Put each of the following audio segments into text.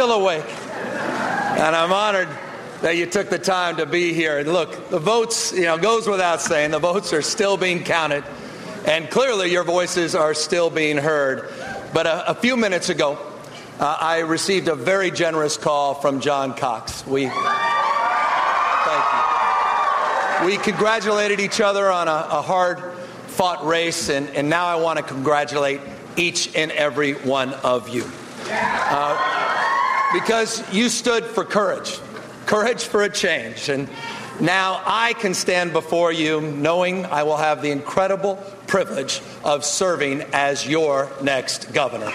still awake. And I'm honored that you took the time to be here. And look, the votes, you know, goes without saying, the votes are still being counted. And clearly your voices are still being heard. But a, a few minutes ago, uh, I received a very generous call from John Cox. We, thank you. We congratulated each other on a, a hard fought race, and, and now I want to congratulate each and every one of you. Uh, because you stood for courage, courage for a change. And now I can stand before you knowing I will have the incredible privilege of serving as your next governor.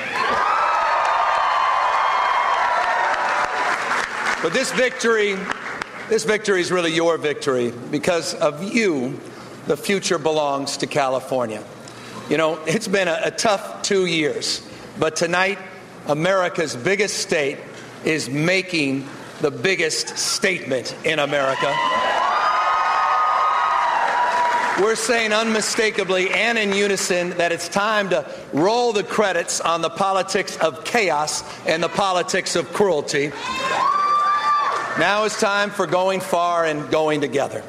But this victory, this victory is really your victory. Because of you, the future belongs to California. You know, it's been a, a tough two years, but tonight, America's biggest state is making the biggest statement in America. We're saying unmistakably and in unison that it's time to roll the credits on the politics of chaos and the politics of cruelty. Now is time for going far and going together.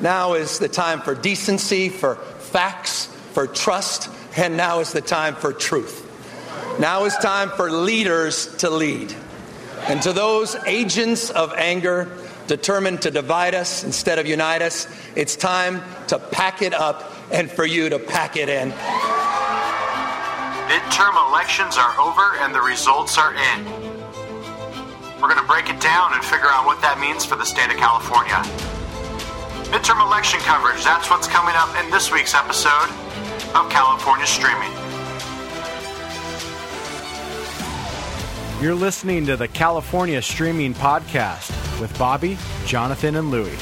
Now is the time for decency, for facts, for trust, and now is the time for truth. Now is time for leaders to lead. And to those agents of anger determined to divide us instead of unite us, it's time to pack it up and for you to pack it in. Midterm elections are over and the results are in. We're going to break it down and figure out what that means for the state of California. Midterm election coverage, that's what's coming up in this week's episode of California Streaming. You're listening to the California Streaming Podcast with Bobby, Jonathan, and Louie.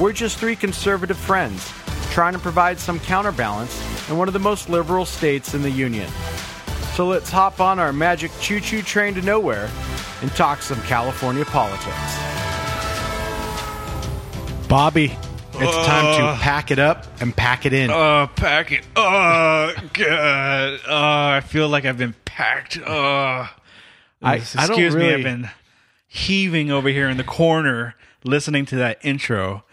We're just three conservative friends trying to provide some counterbalance in one of the most liberal states in the Union. So let's hop on our magic choo choo train to nowhere and talk some California politics. Bobby, it's time to uh. pack it up and pack it in. Oh, pack it. Oh, God. Oh, I feel like I've been packed. Oh. I- Excuse I don't me, I've been heaving over here in the corner listening to that intro.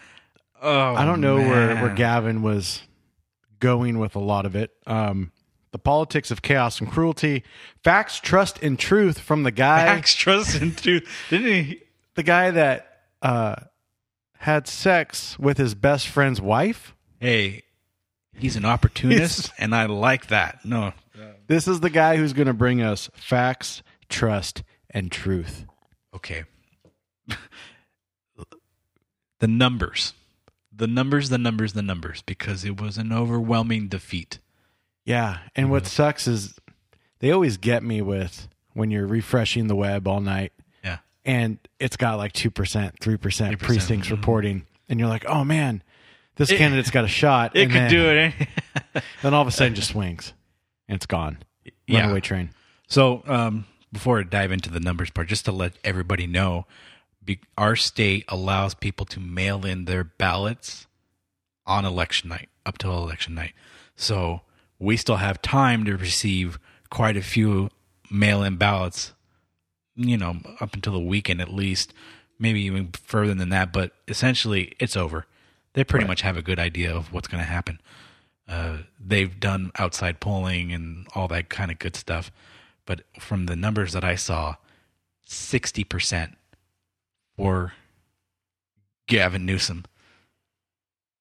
Oh, I don't know where, where. Gavin was going with a lot of it. Um, the politics of chaos and cruelty, facts, trust, and truth from the guy, Max trust and truth. Didn't he? the guy that uh, had sex with his best friend's wife. Hey, he's an opportunist, and I like that. No. This is the guy who's going to bring us facts, trust, and truth. Okay. the numbers. The numbers, the numbers, the numbers, because it was an overwhelming defeat. Yeah, and what sucks is they always get me with when you're refreshing the web all night Yeah. and it's got like 2%, 3% 3%, precincts reporting and you're like, "Oh man, this candidate's got a shot." It and could then, do it. eh? Then all of a sudden, just swings, and it's gone. Yeah. Runaway train. So, um, before I dive into the numbers part, just to let everybody know, our state allows people to mail in their ballots on election night, up till election night. So, we still have time to receive quite a few mail in ballots, you know, up until the weekend at least, maybe even further than that. But essentially, it's over. They pretty much have a good idea of what's going to happen. Uh, they've done outside polling and all that kind of good stuff. But from the numbers that I saw, 60% for Gavin Newsom.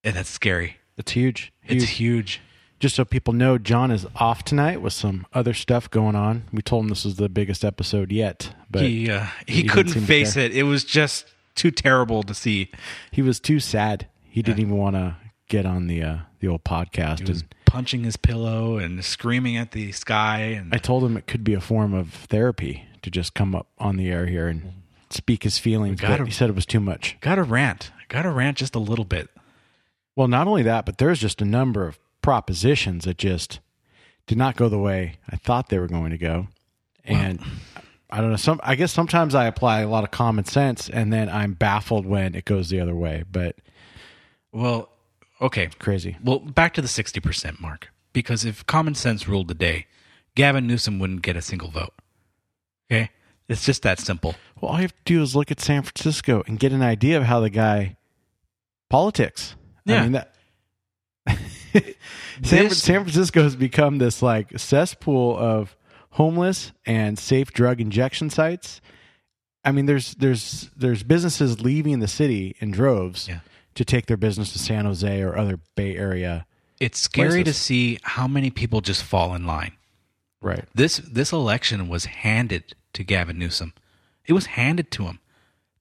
And that's scary. It's huge. It's Huge. huge. Just so people know, John is off tonight with some other stuff going on. We told him this was the biggest episode yet, but he uh, he, he couldn't face it. It was just too terrible to see. he was too sad. He didn't even want to get on the uh, the old podcast. He was and punching his pillow and screaming at the sky. And I told him it could be a form of therapy to just come up on the air here and speak his feelings. Gotta- But he said it was too much. got to rant. Got to rant just a little bit. Well, not only that, but there's just a number of propositions that just did not go the way I thought they were going to go. And I don't know. Some I guess sometimes I apply a lot of common sense, and then I'm baffled when it goes the other way. But Well, okay. crazy. Well, back to the 60% mark. Because if common sense ruled the day, Gavin Newsom wouldn't get a single vote. Okay? It's just that simple. Well, all you have to do is look at San Francisco and get an idea of how the guy politics. I Yeah. mean that San, This- San Francisco has become this like cesspool of homeless and safe drug injection sites. I mean, there's there's there's businesses leaving the city in droves Yeah. To take their business to San Jose or other Bay Area. It's scary to see how many people just fall in line. Right. This this election was handed to Gavin Newsom. It was handed to him.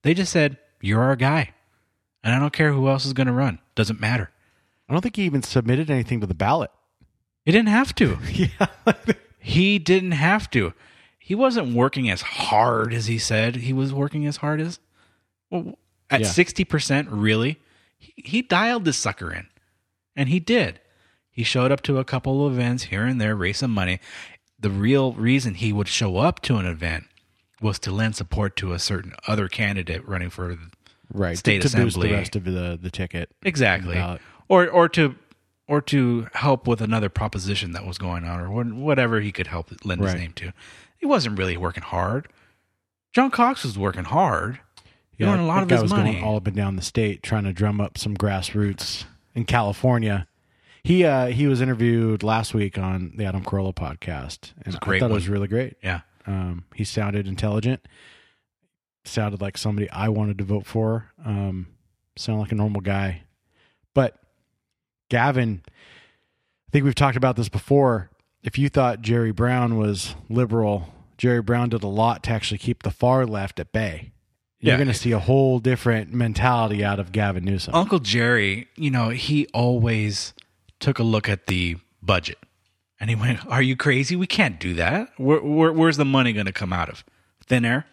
They just said, "You're our guy," and I don't care who else is going to run. Doesn't matter. I don't think he even submitted anything to the ballot. He didn't have to. Yeah. He didn't have to. He wasn't working as hard as he said he was working as hard as. Well, at Yeah. sixty percent, really, he, he dialed this sucker in, and he did. He showed up to a couple of events here and there, raise some money. The real reason he would show up to an event was to lend support to a certain other candidate running for right. State to, to boost Assembly. the rest of the, the ticket. exactly, or or to or to help with another proposition that was going on, or whatever he could help lend his name to. He wasn't really working hard. John Cox was working hard. He Yeah, earned a lot that of guy his was money. going all up and down the state trying to drum up some grassroots in California. He uh, he was interviewed last week on the Adam Carolla podcast, and a great I thought one. it was really great. yeah, Um, he sounded intelligent, sounded like somebody I wanted to vote for. Um, sounded like a normal guy, but Gavin, I think we've talked about this before. If you thought Jerry Brown was liberal, Jerry Brown did a lot to actually keep the far left at bay. You're Yeah. going to see a whole different mentality out of Gavin Newsom. Uncle Jerry, you know, he always took a look at the budget, and he went, "Are you crazy? We can't do that. Where, where, where's the money going to come out of? Thin air?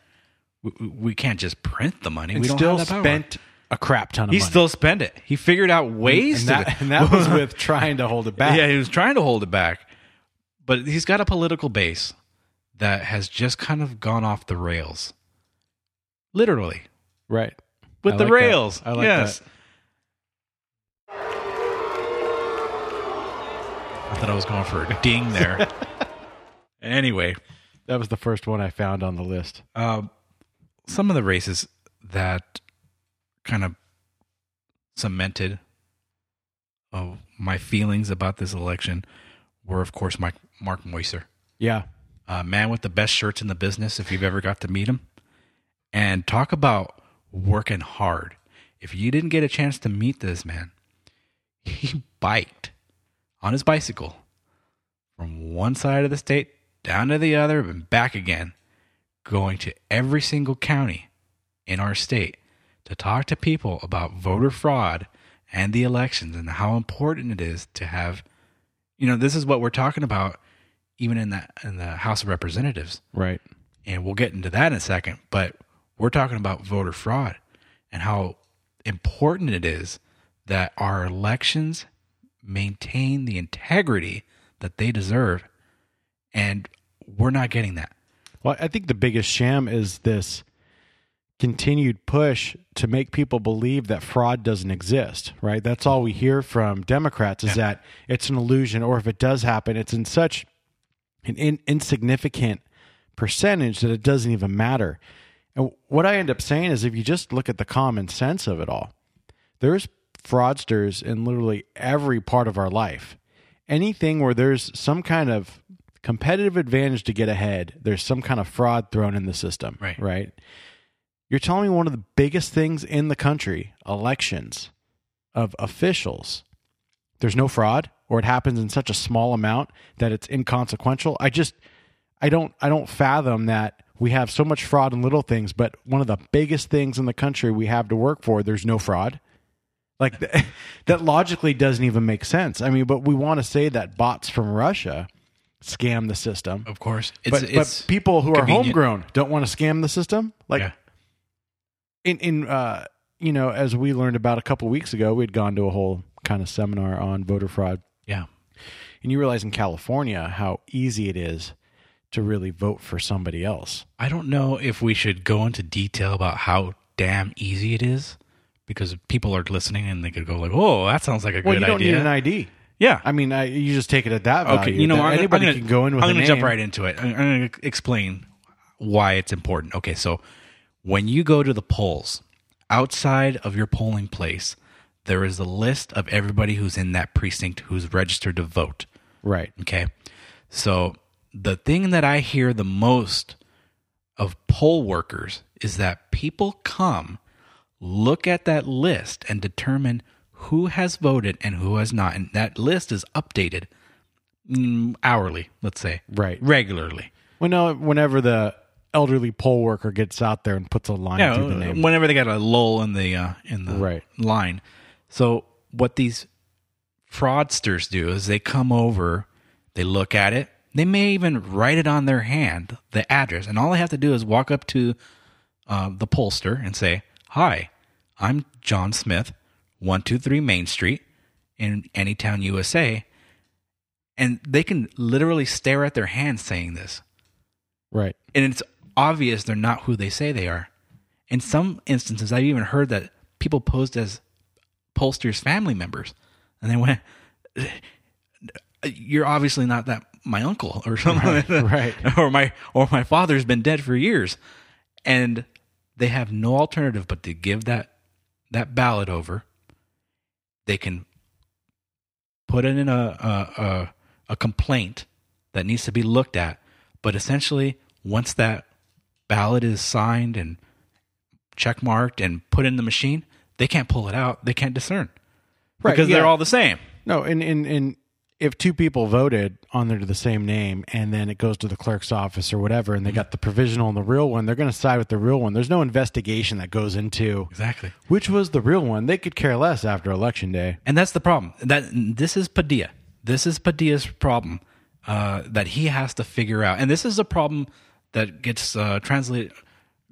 We, we can't just print the money. and we don't still have that power." spent a crap ton of He money. still spent it. He figured out ways and to that, and that was with trying to hold it back. Yeah, he was trying to hold it back. But he's got a political base that has just kind of gone off the rails. Literally. Right. With I the like that. rails. I like yes. that. I thought I was going for a ding there. anyway, That was the first one I found on the list. uh, some of the races that kind of cemented uh, my feelings about this election were, of course, Mike, Mark Meuser. Yeah. uh, man with the best shirts in the business if you've ever got to meet him. And talk about working hard. If you didn't get a chance to meet this man, he biked on his bicycle from one side of the state down to the other and back again, going to every single county in our state to talk to people about voter fraud and the elections and how important it is to have you know this is what we're talking about even in the in the House of Representatives Right. and we'll get into that in a second but we're talking about voter fraud and how important it is that our elections maintain the integrity that they deserve and we're not getting that Well, I think the biggest sham is this continued push to make people believe that fraud doesn't exist, right? That's all we hear from Democrats is that it's an illusion, or if it does happen, it's in such an in- insignificant percentage that it doesn't even matter. And what I end up saying is if you just look at the common sense of it all, there's fraudsters in literally every part of our life. Anything where there's some kind of competitive advantage to get ahead, there's some kind of fraud thrown in the system. Right. Right. You're telling me one of the biggest things in the country, elections of officials, there's no fraud or it happens in such a small amount that it's inconsequential. I just I don't I don't fathom that we have so much fraud in little things, but one of the biggest things in the country we have to work for, there's no fraud. Like th- that logically doesn't even make sense. I mean, but we want to say that bots from Russia scam the system. of course it's but, it's but people who convenient. are homegrown don't want to scam the system. Like yeah. in in uh you know, as we learned about a couple weeks ago, we'd gone to a whole kind of seminar on voter fraud. yeah And you realize in California how easy it is to really vote for somebody else. I don't know if we should go into detail about how damn easy it is because people are listening and they could go like, "Oh, that sounds like a Well, good you don't idea." need an ID. yeah. I mean, I, you just take it at that value. okay, you know, that I'm, anybody I'm gonna, can go in with I'm gonna jump right into it. I'm, I'm going to explain why it's important. Okay, so when you go to the polls outside of your polling place, there is a list of everybody who's in that precinct who's registered to vote. Right. Okay. So the thing that I hear the most of poll workers is that people come, look at that list, and determine who has voted and who has not. And that list is updated mm, hourly, let's say. Right. Regularly. Well, no, whenever the elderly poll worker gets out there and puts a line Yeah, through the name. whenever they got a lull in the uh, in the Right. line. So what these fraudsters do is they come over, they look at it, they may even write it on their hand, the address, and all they have to do is walk up to uh, the pollster and say, "Hi, I'm John Smith, one two three Main Street in Anytown, USA," and they can literally stare at their hand saying this right. and it's obvious they're not who they say they are. In some instances, I've even heard that people posed as pollsters' family members, and they went, "You're obviously not that my uncle or something, like that. right. or my or my father's been dead for years," and they have no alternative but to give that that ballot over. They can put it in a a, a, a complaint that needs to be looked at, but essentially, once that ballot is signed and check marked and put in the machine, they can't pull it out. They can't discern Right, because yeah. they're all the same. No, and, and, and if two people voted on there to the same name and then it goes to the clerk's office or whatever and they got the provisional and the real one, they're going to side with the real one. There's no investigation that goes into Exactly. which was the real one. They could care less after election day. And that's the problem. That this is Padilla. This is Padilla's problem uh, that he has to figure out. And this is a problem that gets uh, translated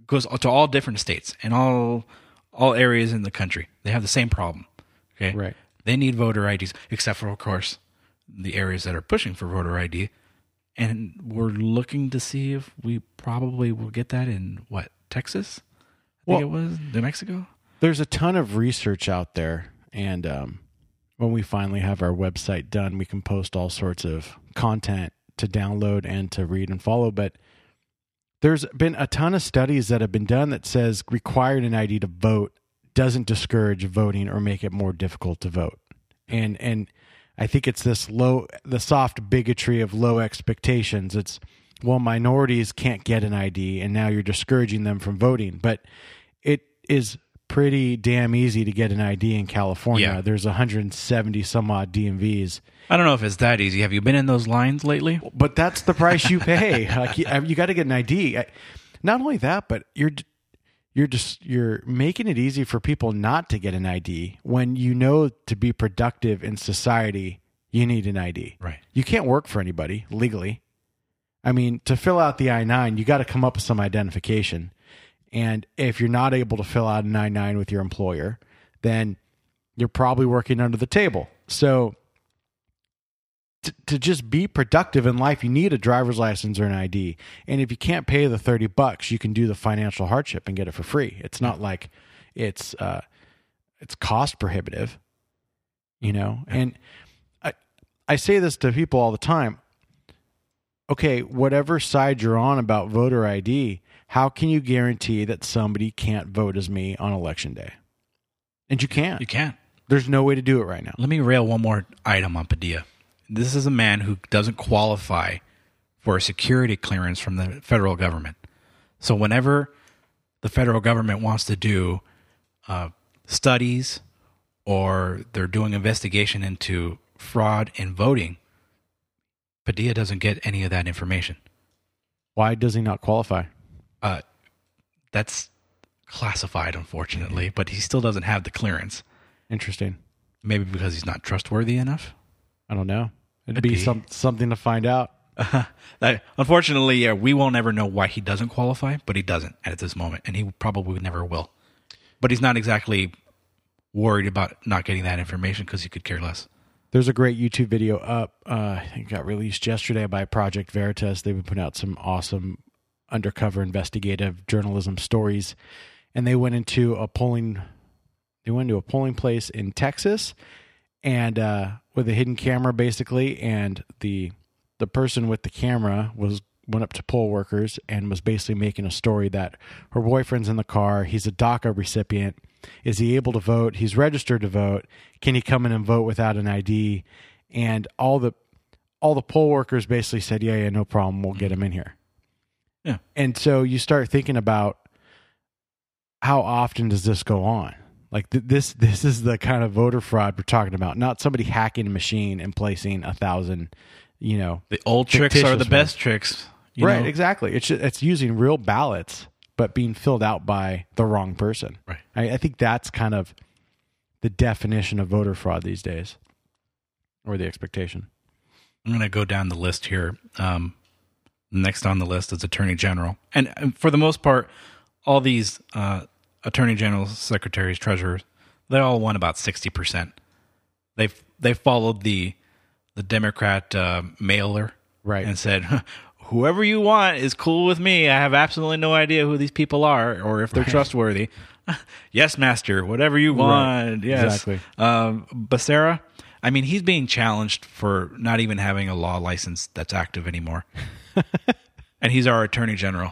goes to all different states and all all areas in the country. They have the same problem. Okay, Right. They need voter IDs, except for of course the areas that are pushing for voter ID. And we're looking to see if we probably will get that in what Texas. I think Well- it was New Mexico. There's a ton of research out there, and um, when we finally have our website done, we can post all sorts of content to download and to read and follow. But there's been a ton of studies that have been done that says requiring an ID to vote doesn't discourage voting or make it more difficult to vote. And and I think it's this low the soft bigotry of low expectations. It's well minorities can't get an ID and now you're discouraging them from voting. But it is pretty damn easy to get an ID in California. Yeah. There's 170 some odd DMVs. I don't know if it's that easy. Have you been in those lines lately? But that's the price you pay. like you, you got to get an ID. I- Not only that, but you're you're just you're making it easy for people not to get an ID when you know to be productive in society you need an ID. Right. You can't work for anybody legally. I mean, to fill out the I-9, you got to come up with some identification. And if you're not able to fill out an I-9 with your employer, then you're probably working under the table. So to, to just be productive in life, you need a driver's license or an ID. And if you can't pay the 30 bucks, you can do the financial hardship and get it for free. It's not like it's uh it's cost prohibitive, you know. And I I say this to people all the time. Okay, whatever side you're on about voter ID, how can you guarantee that somebody can't vote as me on election day? And you can't. You can't. There's no way to do it right now. Let me rail one more item on Padilla. This is a man who doesn't qualify for a security clearance from the federal government. So whenever the federal government wants to do uh, studies or they're doing investigation into fraud in voting, Padilla doesn't get any of that information. Why does he not qualify? Uh, that's classified, unfortunately, but he still doesn't have the clearance. Interesting. Maybe because he's not trustworthy enough. I don't know. It'd be, be. some something to find out. That- unfortunately, yeah, we will never know why he doesn't qualify, but he doesn't at this moment, and he probably never will. But he's not exactly worried about not getting that information because he could care less. There's a great YouTube video up. Uh, I think it got released yesterday by Project Veritas. They've been putting out some awesome undercover investigative journalism stories, and they went into a polling. They went into a polling place in Texas, and uh, with a hidden camera, basically, and the the person with the camera was went up to poll workers and was basically making a story that her boyfriend's in the car. He's a DACA recipient. Is he able to vote? He's registered to vote. Can he come in and vote without an ID? And all the all the poll workers basically said, "Yeah, yeah, no problem. We'll get him in here." Yeah. And so you start thinking about how often does this go on? Like th- this, this is the kind of voter fraud we're talking about. Not somebody hacking a machine and placing a thousand, you know, The old tricks are the Fictitious best tricks. you right? know? Exactly. It's ju- it's using real ballots, but being filled out by the wrong person. Right. I, I think that's kind of the definition of voter fraud these days, or the expectation. I'm going to go down the list here. Um, next on the list is Attorney General, and, and for the most part, all these uh, Attorney Generals, Secretaries, Treasurers, they all won about sixty percent. They they followed the the Democrat uh, mailer, Right. and said. Whoever you want is cool with me. I have absolutely no idea who these people are or if they're trustworthy. yes, master. Whatever you want. Yes. Exactly. Um, Becerra, I mean, he's being challenged for not even having a law license that's active anymore, and he's our attorney general.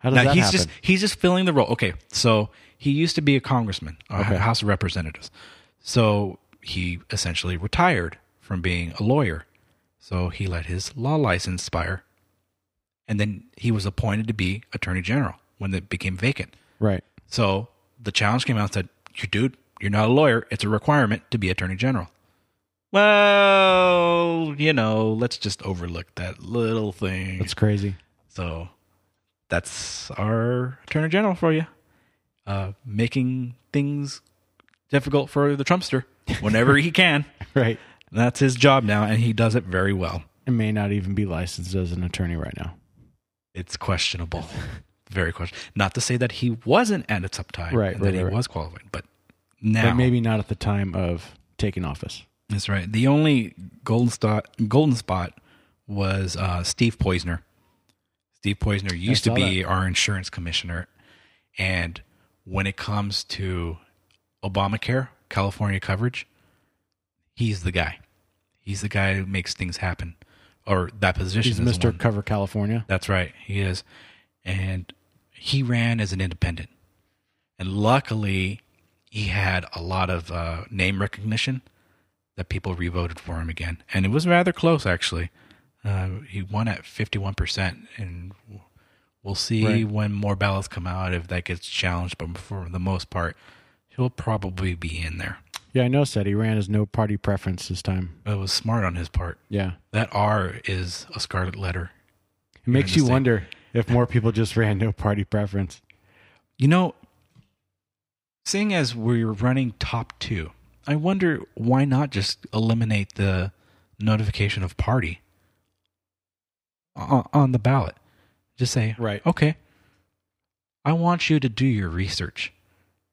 How does Now that he's happen? just he's just filling the role. Okay, so he used to be a congressman, a Okay. House of Representatives. So he essentially retired from being a lawyer. So he let his law license expire, and then he was appointed to be attorney general when it became vacant. right. So the challenge came out and said, "You dude, you're not a lawyer. It's a requirement to be attorney general." Well, you know, let's just overlook that little thing. That's crazy. so that's our attorney general for you, uh, making things difficult for the Trumpster whenever he can. Right. That's his job now, and he does it very well. And may not even be licensed as an attorney right now. It's questionable, very questionable. Not to say that he wasn't at its uptime, Right, and right, that he right, was qualified, but now But maybe not at the time of taking office. That's right. The only golden spot, golden spot was uh, Steve Poizner. Steve Poizner used to be our insurance commissioner, and when it comes to Obamacare, California coverage, he's the guy. He's the guy who makes things happen, or that position. He's is Mr. Cover California. that's right. He is. And he ran as an independent. And luckily, he had a lot of uh, name recognition that people revoted for him again. And it was rather close, actually. Uh, he won at 51%. And we'll see Right. when more ballots come out if that gets challenged. But for the most part, he'll probably be in there. Yeah, I noticed that he ran as no party preference this time. It was smart on his part. Yeah. That R is a scarlet letter. It makes you wonder if more people just ran no party preference. You know, seeing as we're running top two, I wonder why not just eliminate the notification of party on, on the ballot. Just say, Right. okay, I want you to do your research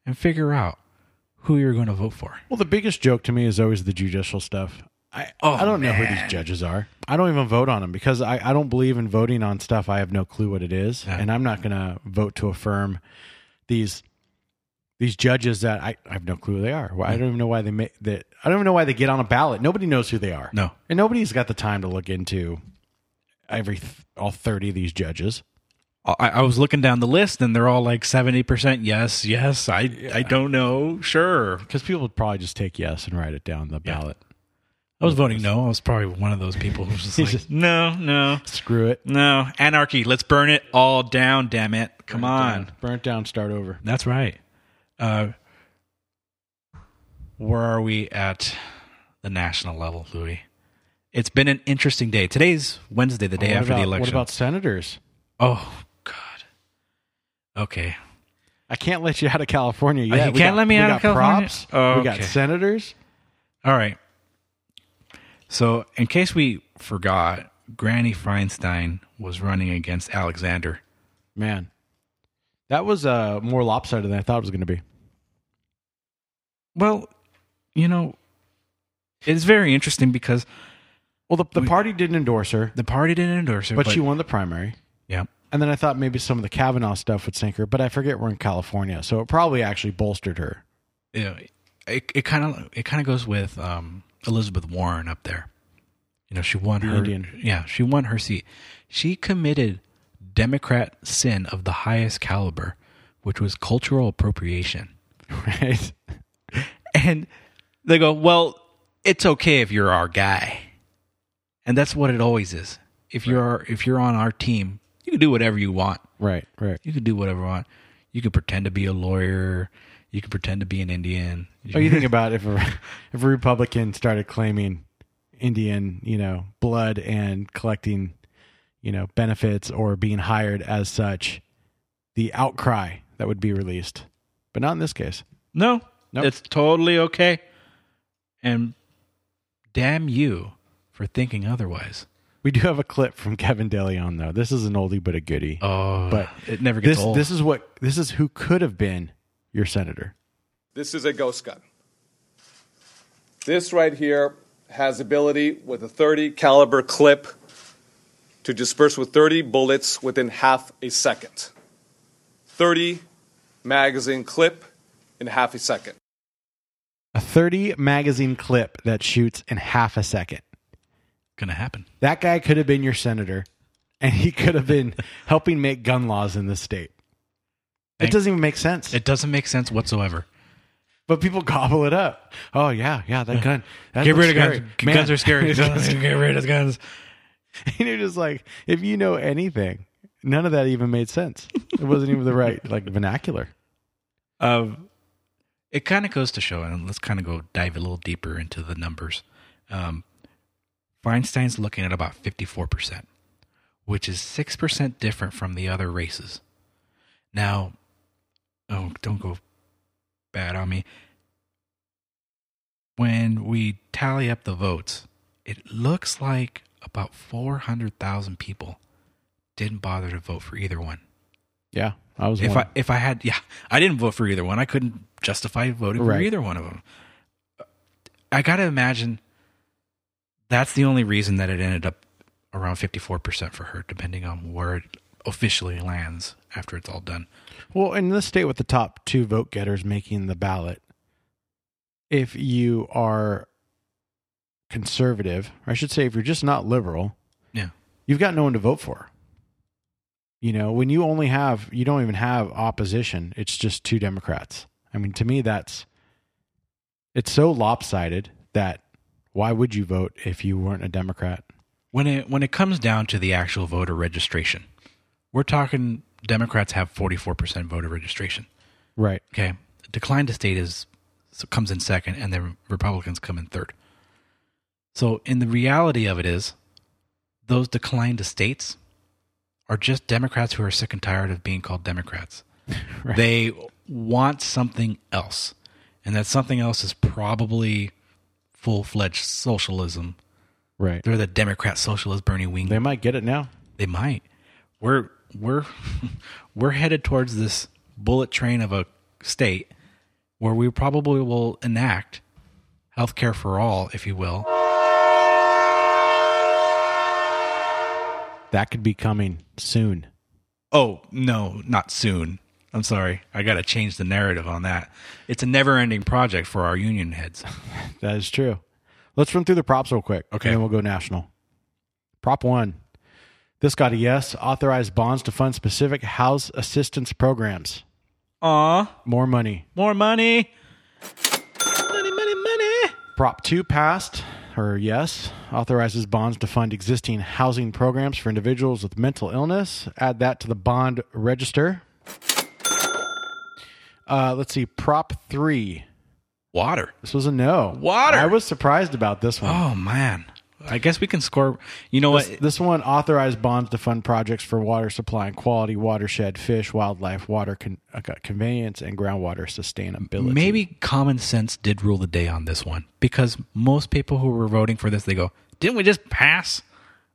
and figure out who you're going to vote for. Well, the biggest joke to me is always the judicial stuff. I, Oh, I don't know who these judges are. I don't even vote on them because I, I don't believe in voting on stuff I have no clue what it is, Yeah. and I'm not going to vote to affirm these these judges that I, I have no clue who they are. I don't even know why they make that. I don't even know why they get on a ballot. Nobody knows who they are. No. and nobody's got the time to look into every th- all thirty of these judges. I, I was looking down the list and they're all like 70% yes, yes, I, I don't know, sure. Because people would probably just take yes and write it down the Yeah. ballot. I was voting no. I was probably one of those people who was just like, just- no, no. Screw it. No, anarchy. Let's burn it all down, damn it. Come on. Down. Burn it down. Start over. That's right. Uh, where are we at the national level, Louis? It's been an interesting day. Today's Wednesday, the day after about- the election. What about senators? oh, God. Okay. I can't let you out of California Uh, yet. you We can't got- let me out of California? Props. Oh, We got senators. All right. So, in case we forgot, Granny Feinstein was running against Alexander. Man, that was uh, more lopsided than I thought it was going to be. Well, you know, it's very interesting because Well, the, the We- party didn't endorse her, the party didn't endorse her, but, she won the primary. yeah. And then I thought maybe some of the Kavanaugh stuff would sink her, but I forget we're in California, so it probably actually bolstered her. know, it it kind of it kind of goes with um, Elizabeth Warren up there. You know, she won her Indian. yeah, she won her seat. She committed Democrat sin of the highest caliber, which was cultural appropriation. Right. And they go, "Well, it's okay if you're our guy." And that's what it always is. If you're if you're on our team, you can do whatever you want. Right. Right. You can do whatever you want. You can pretend to be a lawyer. You can pretend to be an Indian. Oh, you think about if a, if a Republican started claiming Indian, you know, blood and collecting, you know, benefits or being hired as such, the outcry that would be released, but not in this case. No, Nope. it's totally okay. And damn you for thinking otherwise. We do have a clip from Kevin DeLeon though. This is an oldie but a goodie. Oh, but it never gets this old. this is what this is who could have been your senator. This is a ghost gun. This right here has ability with a 30 caliber clip to disperse with 30 bullets within half a second. 30 magazine clip in half a second. A 30 magazine clip that shoots in half a second. Gonna happen. That guy could have been your senator, and he could have been helping make gun laws in this state. It doesn't even make sense. It doesn't make sense whatsoever. but people gobble it up. Oh yeah, yeah, that gun. That Get rid of scary. guns. Man. Guns are scary. Get rid of guns. and you're just like, if you know anything, none of that even made sense. It wasn't even the right like vernacular. Um, it kind of goes to show, and let's kind of go dive a little deeper into the numbers. Um, Feinstein's looking at about 54%, which is 6% different from the other races. Now, oh, don't go bad on me. When we tally up the votes, it looks like about 400,000 people didn't bother to vote for either one. Yeah, I was. If one. I if I had yeah, I didn't vote for either one. I couldn't justify voting for either one of them. I got to imagine that's the only reason that it ended up around 54% for her depending on where it officially lands after it's all done. Well, in this state with the top two vote getters making the ballot, if you are conservative, or I should say, if you're just not liberal, Yeah. you've got no one to vote for. You know, when you only have, you don't even have opposition, it's just two Democrats. I mean, to me, that's, it's so lopsided that why would you vote if you weren't a Democrat? When it when it comes down to the actual voter registration, we're talking Democrats have 44% voter registration. Right. Okay. Decline to state is so comes in second, and then Republicans come in third. So, in the reality of it is, those declined to states are just Democrats who are sick and tired of being called Democrats. Right. They want something else, and that something else is probably full fledged socialism. Right. They're the Democrat socialist Bernie Wing. They might get it now. They might. We're we're we're headed towards this bullet train of a state where we probably will enact healthcare for all, if you will. That could be coming soon. Oh no, not soon. I'm sorry. I got to change the narrative on that. It's a never-ending project for our union heads. That is true. Let's run through the props real quick. Okay. And then we'll go national. Prop one. This got a yes. Authorized bonds to fund specific house assistance programs. Aw, More money. more money. Money, money, money. Prop two passed, or yes, authorizes bonds to fund existing housing programs for individuals with mental illness. Add that to the bond register. Uh, let's see. Prop three. Water. This was a no. Water. I was surprised about this one. Oh man. I guess we can score. You know This, what? this one authorized bonds to fund projects for water supply and quality, watershed, fish, wildlife, water con- uh, conveyance, and groundwater sustainability. Maybe common sense did rule the day on this one because most people who were voting for this, they go, "Didn't we just pass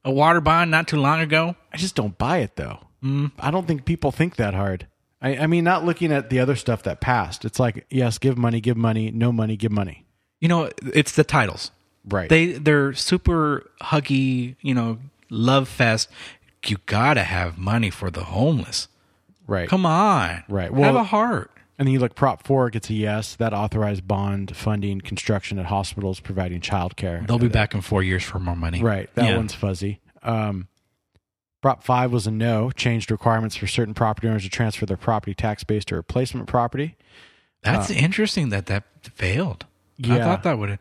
a water bond not too long ago?" I just don't buy it though. Mm. I don't think people think that hard. I, I mean, not looking at the other stuff that passed. It's like, yes, give money, give money, no money, give money. You know, it's the titles. Right. They they're super huggy. You know, love fest. You gotta have money for the homeless. right. Come on, Right. have a heart. And then you look Prop 4 gets a yes. That authorized bond funding construction at hospitals providing childcare. They'll be back in four years for more money. Right. That Yeah. one's fuzzy. Um, Prop 5 was a no. Changed requirements for certain property owners to transfer their property tax base to replacement property. That's interesting that that failed. I thought that would.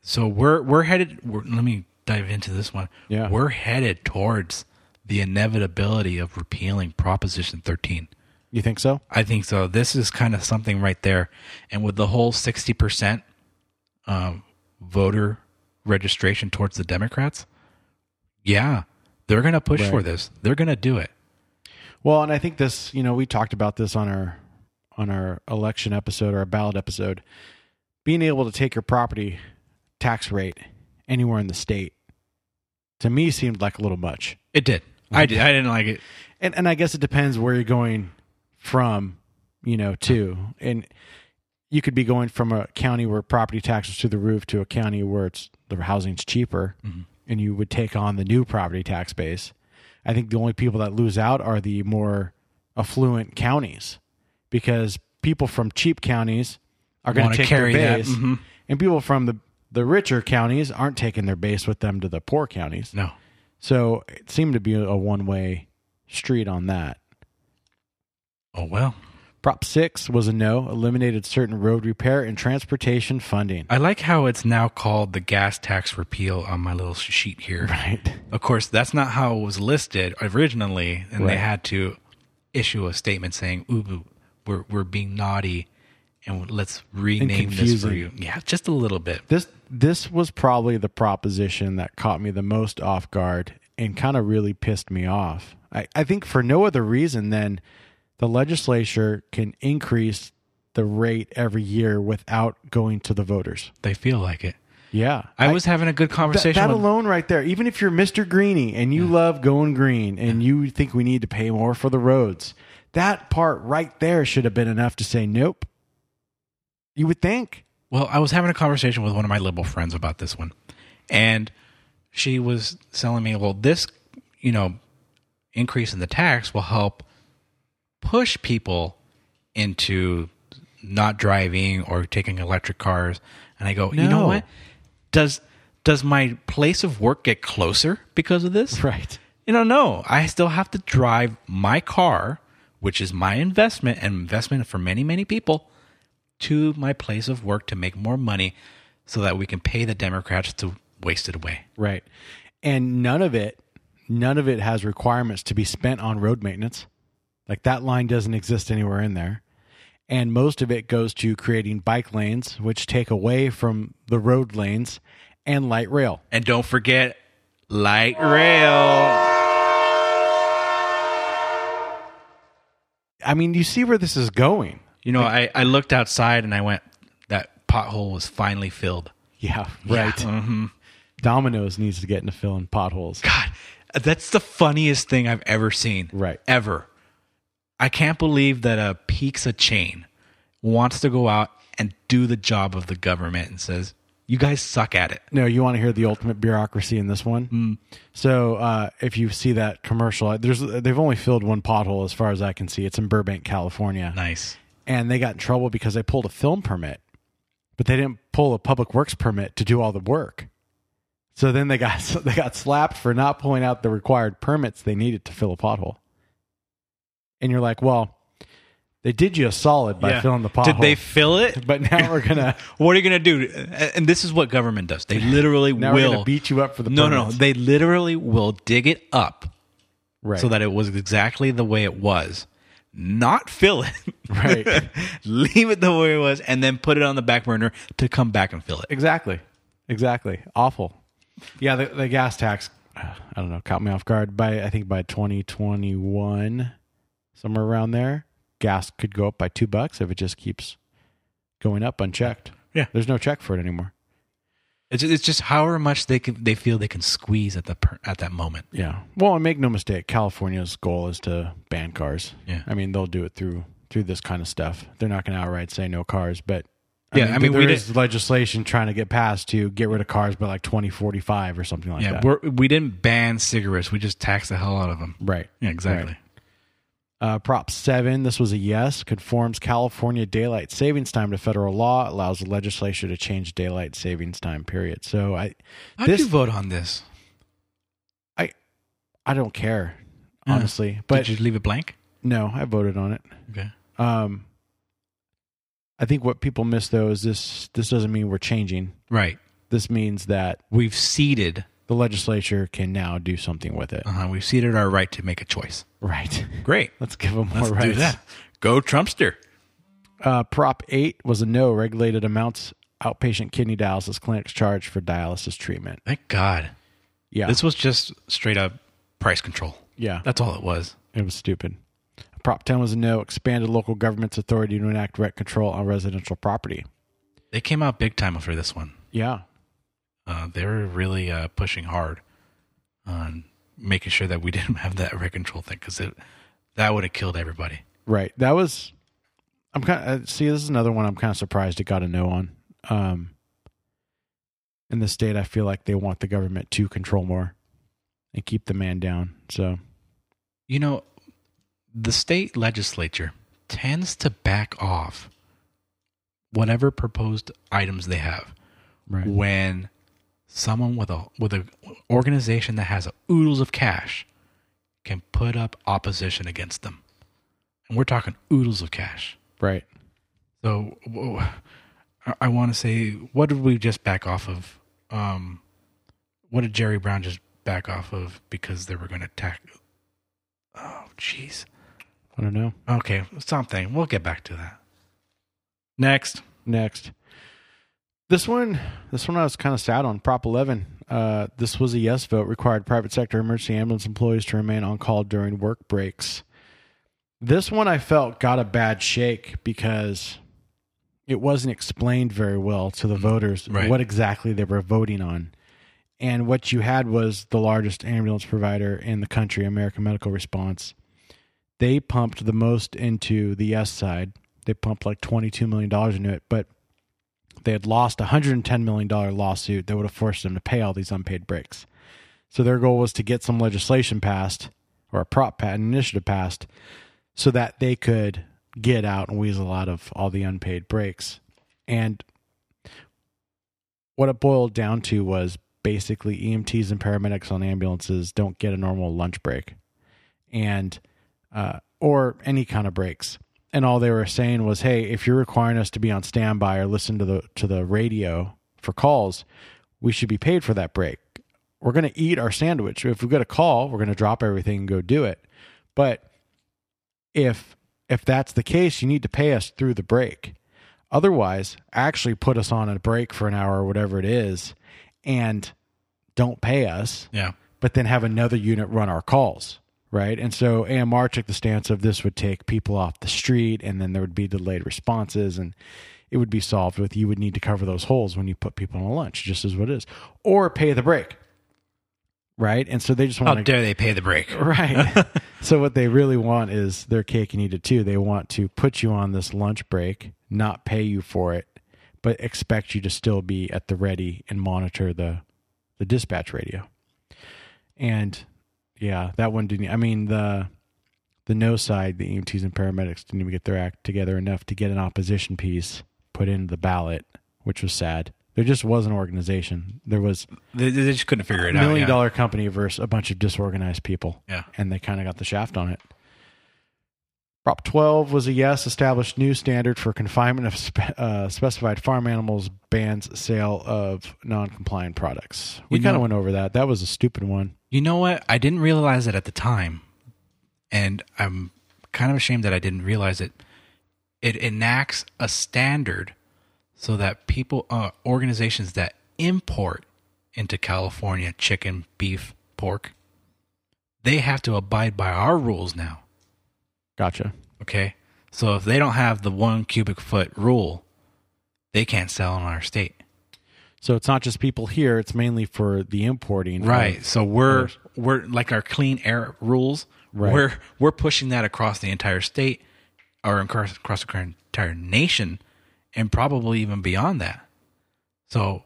So we're we're headed. We're, let me dive into this one. Yeah. we're headed towards the inevitability of repealing Proposition 13. You think so? I think so. This is kind of something right there, and with the whole 60 percent um, voter registration towards the Democrats, yeah, they're going to push for this. They're going to do it. Well, and I think this, you know, we talked about this on our on our election episode or our ballot episode. Being able to take your property tax rate anywhere in the state to me seemed like a little much. It did. I did. I didn't like it. And and I guess it depends where you're going from, you know, to. And you could be going from a county where property taxes to the roof to a county where it's the housing's cheaper mm-hmm. And you would take on the new property tax base. I think the only people that lose out are the more affluent counties because people from cheap counties are going to take carry their base mhm. and people from the the richer counties aren't taking their base with them to the poor counties. No. So it seemed to be a one way street on that. Oh well. Prop 6 was a no, eliminated certain road repair and transportation funding. I like how it's now called the gas tax repeal on my little sheet here. Right. Of course, that's not how it was listed originally, and they had to issue a statement saying, "Ooh, we're we're being naughty, and let's rename this for you." Yeah, just a little bit. This this was probably the proposition that caught me the most off guard and kind of really pissed me off. I, I think for no other reason than the legislature can increase the rate every year without going to the voters. They feel like it. Yeah. I, was having a good conversation. that with, alone right there, even if you're Mr. Greeny and you love going green and you think we need to pay more for the roads, that part right there should have been enough to say nope. You would think. Well, I was having a conversation with one of my liberal friends about this one, and she was telling me, "Well, this, you know, increase in the tax will help push people into not driving or taking electric cars." And I go, "You know what? Does does my place of work get closer because of this?" Right. You know, no. I still have to drive my car, which is my investment and investment for many, many people, to my place of work to make more money so that we can pay the Democrats to waste it away. Right. And none of it, none of it has requirements to be spent on road maintenance. Like that line doesn't exist anywhere in there. And most of it goes to creating bike lanes, which take away from the road lanes and light rail. And don't forget light rail. I mean, you see where this is going. You know, I, I looked outside and I went, that pothole was finally filled. Yeah, right. Mm-hmm. Domino's needs to get into filling potholes. God, that's the funniest thing I've ever seen. Right. Ever. I can't believe that a pizza chain wants to go out and do the job of the government and says, you guys suck at it. No, you want to hear the ultimate bureaucracy in this one? Mm. So, uh, if you see that commercial, uh, there's uh, they've only filled one pothole as far as I can see. It's in Burbank, California. Nice. and they got in trouble because they pulled a film permit, but they didn't pull a public works permit to do all the work. So then they got they got slapped for not pulling out the required permits they needed to fill a pothole. And you're like, well, they did you a solid by filling the pothole. Did they fill it? But now we're gonna What are you going to do? And this is what government does. They literally now we're will gonna beat you up for the No, no, no. permits. They literally will dig it up right. so that it was exactly the way it was. Not fill it. Right. Leave it the way it was and then put it on the back burner to come back and fill it. Exactly. Exactly. Awful. Yeah, the, the gas tax, I don't know, caught me off guard. By I think by 2021, somewhere around there, gas could go up by two bucks if it just keeps going up unchecked. Yeah. There's no check for it anymore. It's, it's just however much they can they feel they can squeeze at the per, at that moment. Yeah. Well, and make no mistake, California's goal is to ban cars. Yeah. I mean, they'll do it through through this kind of stuff. They're not going to outright say no cars, but Yeah, I mean, there we is legislation trying to get passed to get rid of cars by like 2045 or something like Yeah, that. we're, we didn't ban cigarettes. We just taxed the hell out of them. right. Yeah, exactly. Right. Uh, Prop 7, this was a yes, conforms California daylight savings time to federal law, allows the legislature to change daylight savings time period. So I How'd this you vote on this? I I don't care, honestly. But Did you leave it blank? no, I voted on it. Okay. Um I think what people miss though is this this doesn't mean we're changing. Right. This means that We've ceded. The legislature can now do something with it. Uh-huh, we've ceded our right to make a choice. Right. Great. Let's give them more Let's do that. Go Trumpster. Uh, Prop 8 was a no. Regulated amounts outpatient kidney dialysis clinics charge for dialysis treatment. Thank God. Yeah. This was just straight up price control. yeah. That's all it was. It was stupid. Prop 10 was a no. Expanded local government's authority to enact rent control on residential property. They came out big time for this one. Yeah. Uh, they were really uh, pushing hard on making sure that we didn't have that rent control thing because that would have killed everybody. Right. That was. I'm kind of. See, this is another one I'm kind of surprised it got a no on. Um, in the state, I feel like they want the government to control more and keep the man down. So, You know, the state legislature tends to back off whatever proposed items they have right. when someone with a with a organization that has oodles of cash can put up opposition against them. And we're talking oodles of cash. Right. So I want to say, what did we just back off of? Um, what did Jerry Brown just back off of because they were going to attack? Oh, jeez. I don't know. Okay, something. We'll get back to that. Next. Next. This one, this one I was kind of sad on. Prop 11. Uh, this was a yes vote. Required private sector emergency ambulance employees to remain on call during work breaks. This one I felt got a bad shake because it wasn't explained very well to the voters Right. what exactly they were voting on. And what you had was the largest ambulance provider in the country, American Medical Response. They pumped the most into the yes side. They pumped like $22 million into it, but they had lost a $110 million lawsuit that would have forced them to pay all these unpaid breaks. So their goal was to get some legislation passed or a prop pat an initiative passed so that they could get out and weasel out of all the unpaid breaks. And what it boiled down to was basically EMTs and paramedics on ambulances don't get a normal lunch break and uh, or any kind of breaks. And all they were saying was, "Hey, if you're requiring us to be on standby or listen to the to the radio for calls, we should be paid for that break. We're going to eat our sandwich. If we get a call, we're going to drop everything and go do it. But if if that's the case, you need to pay us through the break. Otherwise, actually put us on a break for an hour or whatever it is, and don't pay us Yeah. but then have another unit run our calls, right? And so AMR took the stance of this would take people off the street and then there would be delayed responses and it would be solved with you would need to cover those holes when you put people on a lunch, just as what it is, or pay the break, right? And so they just How want to dare they pay the break? Right. so what they really want is their cake and eat it too. They want to put you on this lunch break, not pay you for it, but expect you to still be at the ready and monitor the the dispatch radio. And yeah, that one didn't I mean the the no side, the EMTs and paramedics didn't even get their act together enough to get an opposition piece put into the ballot, which was sad. There just was an organization. There was They, they just couldn't figure it out. a out. million yeah. dollar company versus a bunch of disorganized people. Yeah. And they kind of got the shaft on it. Prop 12 was a yes, established new standard for confinement of spe- uh, specified farm animals, bans sale of non compliant products. We kind of went over that. That was a stupid one. You know what? I didn't realize it at the time, and I'm kind of ashamed that I didn't realize it. It enacts a standard so that people, uh, organizations that import into California chicken, beef, pork, they have to abide by our rules now. Gotcha. Okay, so if they don't have the one cubic foot rule, they can't sell in our state. So it's not just people here, it's mainly for the importing. of- Right. So we're Of we're like our clean air rules. Right. We're we're pushing that across the entire state, or across across the entire nation, and probably even beyond that. So,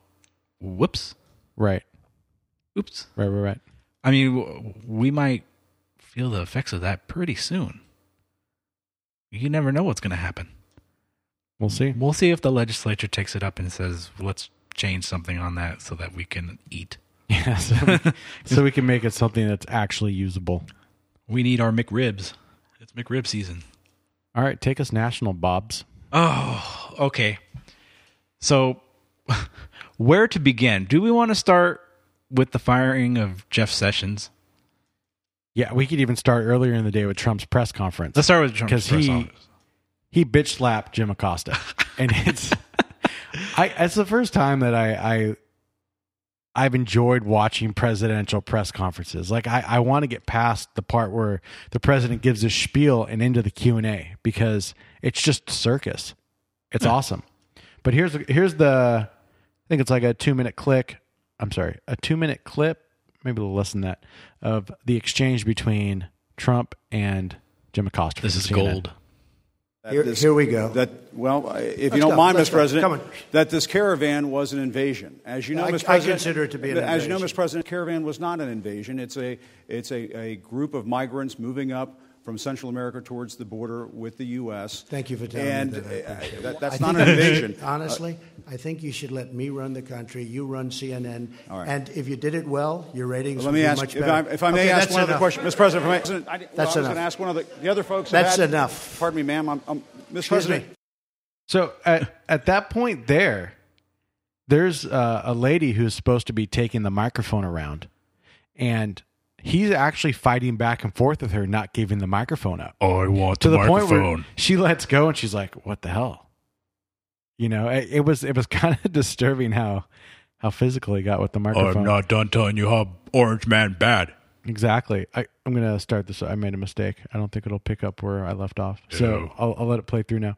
whoops, right. oops. Right, right, right. I mean, we might feel the effects of that pretty soon. you never know what's going to happen. We'll see. We'll see if the legislature takes it up and says, let's change something on that so that we can eat. Yeah, so we, so we can make it something that's actually usable. We need our McRibs. It's McRib season. All right, take us national, Bobs. Oh, okay. So, where to begin? Do we want to start with the firing of Jeff Sessions? Yeah, we could even start earlier in the day with Trump's press conference. Let's start with Trump's because press he office. he bitch slapped Jim Acosta, and it's I it's the first time that I I I've enjoyed watching presidential press conferences. Like I I want to get past the part where the president gives a spiel and into the Q and A because it's just circus. It's awesome. But here's here's the I think it's like a two minute click. I'm sorry, a two minute clip, maybe a little less than that, of the exchange between Trump and Jim Acosta. This is CNN. gold. Here- here we go. That well, if Let's you don't go, mind, let's Mr. go. President, that this caravan was an invasion. As you know, I- Mr. I President, consider it to be an As you know, invasion. Mr. President, caravan was not an invasion. It's a it's a, a group of migrants moving up from Central America towards the border with the U.S. Thank you for telling and me that. I uh, that- that's I not an invasion. honestly, I think you should let me run the country. You run CNN. All right. And if you did it well, your ratings Let would me be ask, much if better. I, if I may Okay, ask that's one other question, Mr. President. If I, may- President, I, well, That's I was going to ask one of the, the other folks. That's had- enough. Pardon me, ma'am. I'm, I'm, Mr. Excuse President. me. So at, at that point there, there's uh, a lady who's supposed to be taking the microphone around, and he's actually fighting back and forth with her, not giving the microphone up Oh, I want to the point where she lets go, and she's like, "What the hell?" You know, it, it was it was kind of disturbing how how physical he got with the microphone. I'm not done telling you how Orange Man bad. Exactly. I, I'm gonna start this. I made a mistake. I don't think it'll pick up where I left off. So I'll, I'll let it play through now.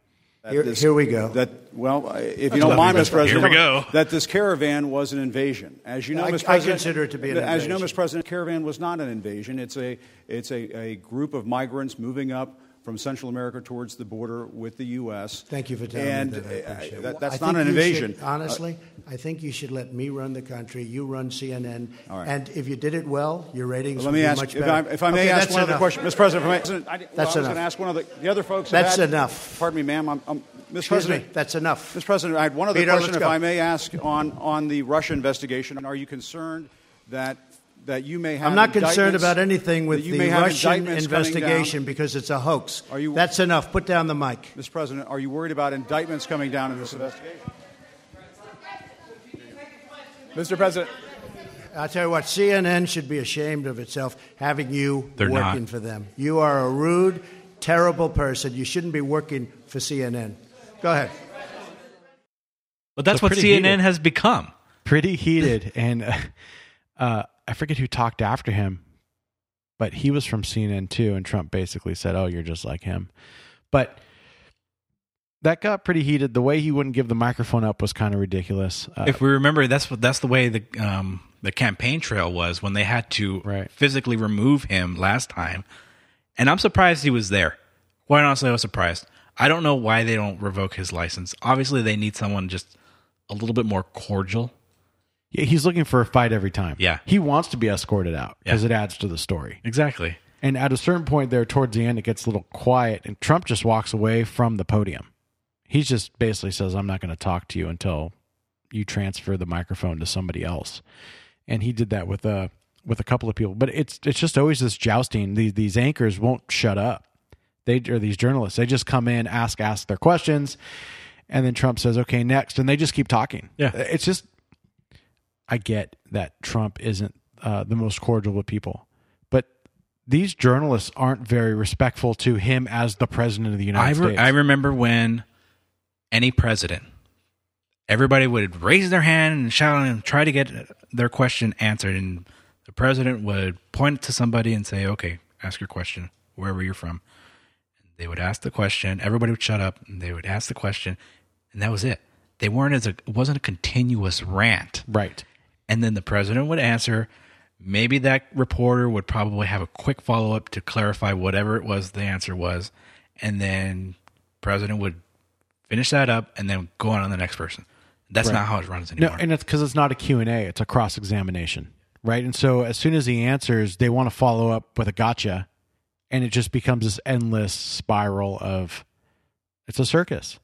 That Here- this- here we go. That well, if you don't mind, Mr. President, Here we go. that this caravan was an invasion. As you know, I- Mr. I President, consider it to be an As you know, invasion. Mr. President, caravan was not an invasion. It's a it's a, a group of migrants moving up from Central America towards the border with the U.S. Thank you for telling and, me that. I uh, it. that- that's not an invasion. should- honestly, I think you should let me run the country. You run CNN. Right. And if you did it well, your ratings Let would me be ask, much if better. I, if I may Okay, ask one other question, Mr. President. If I, may- I, well, That's I was going enough. to ask one of The other folks. That's had- enough. Pardon me, ma'am. I'm, I'm, Mr. Excuse President. me. That's enough. Mr. President, I had one other Peter, question, if. I may ask, on, on the Russia investigation. Are you concerned that that you may have? I'm not concerned about anything with you the may have Russian investigation because it's a hoax. Are you- That's enough. Put down the mic. Mr. President, are you worried about indictments coming down in this investigation? Mr. President, I'll tell you what, CNN should be ashamed of itself having you They're working not. for them. You are a rude, terrible person. You shouldn't be working for CNN. Go ahead. But that's So what CNN heated. has become. pretty heated and uh, uh, i forget who talked after him but he was from cnn too and trump basically said oh you're just like him but that got pretty heated the way he wouldn't give the microphone up was kind of ridiculous uh, if we remember, that's what that's the way the um, the campaign trail was when they had to Right. physically remove him last time. And I'm surprised he was there. Quite honestly, I was surprised. I don't know why they don't revoke his license. Obviously, they need someone just a little bit more cordial. Yeah, he's looking for a fight every time. Yeah. he wants to be escorted out because it adds to the story. Exactly. and at a certain point there towards the end it gets a little quiet and trump just walks away from the podium. He just basically says i'm not going to talk to you until you transfer the microphone to somebody else. And he did that with a with a couple of people. But it's it's just always this jousting. These these anchors won't shut up. They or these journalists they just come in ask ask their questions and then trump says okay next and they just keep talking. Yeah. it's just i get that trump isn't uh, the most cordial with people but these journalists aren't very respectful to him as the president of the I, united re- states I remember when any president, everybody would raise their hand and shout and try to get their question answered, and the president would point to somebody and say, "Okay, ask your question, wherever you're from." They would ask the question. Everybody would shut up, and they would ask the question, and that was it. They weren't as a it wasn't a continuous rant right and then the president would answer. Maybe that reporter would probably have a quick follow up to clarify whatever it was the answer was, and then president would finish that up and then go on to the next person. That's Right. not how it runs anymore. No, and it's because it's not a Q&A. It's a cross-examination, right? And so as soon as he answers, they want to follow up with a gotcha, and it just becomes this endless spiral of it's a circus.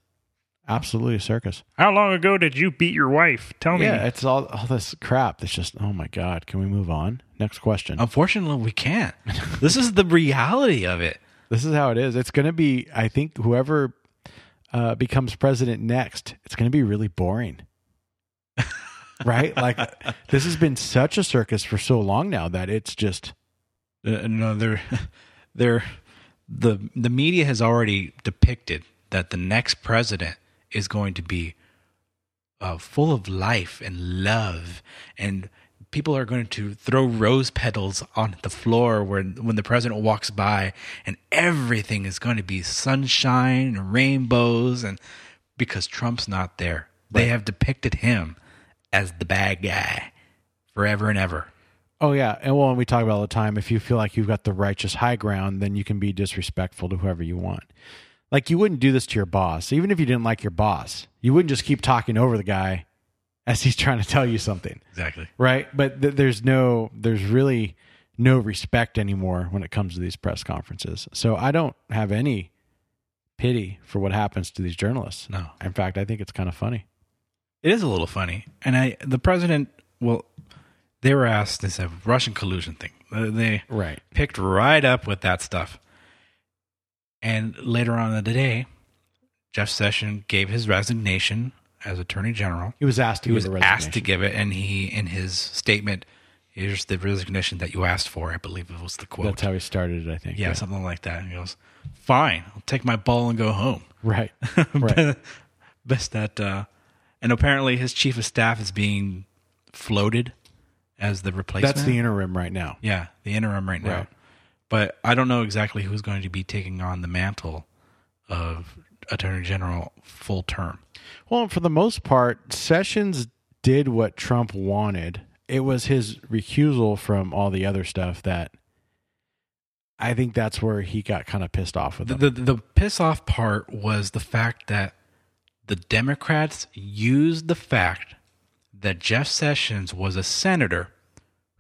Absolutely a circus. How long ago did you beat your wife? Tell me. Yeah, it's all all this crap that's just oh my god, can we move on? Next question. Unfortunately, we can't. this is the reality of it. This is how it is. It's going to be I think whoever uh, becomes president next, it's going to be really boring. right? Like this has been such a circus for so long now that it's just Uh, no, they're they're the the media has already depicted that the next president is going to be uh, full of life and love, and people are going to throw rose petals on the floor when when the president walks by, and everything is going to be sunshine and rainbows, and because Trump's not there, they have depicted him as the bad guy forever and ever. Oh yeah, and well, and we talk about all the time. If you feel like you've got the righteous high ground, then you can be disrespectful to whoever you want. Like you wouldn't do this to your boss, even if you didn't like your boss. You wouldn't just keep talking over the guy as he's trying to tell you something, Exactly. right? But th- there's no, there's really no respect anymore when it comes to these press conferences. So I don't have any pity for what happens to these journalists. No. in fact, I think it's kind of funny. It is a little funny, and I the president well, they were asked this a Russian collusion thing. They Right. picked right up with that stuff, and later on in the day, Jeff Sessions gave his resignation as Attorney General. He was asked to He give was asked to give it, and he in his statement, here's the resignation that you asked for. I believe it was the quote. That's how he started it. I think. yeah, something like that. And he goes, "Fine, I'll take my ball and go home." Right. Right. Best that, uh, and apparently his chief of staff is being floated as the replacement. That's the interim right now. yeah, the interim right now. Right. But I don't know exactly who's going to be taking on the mantle of Attorney General full term. Well, for the most part, Sessions did what Trump wanted. It was his recusal from all the other stuff that I think that's where he got kind of pissed off with The, the the piss off part was the fact that the Democrats used the fact that Jeff Sessions was a senator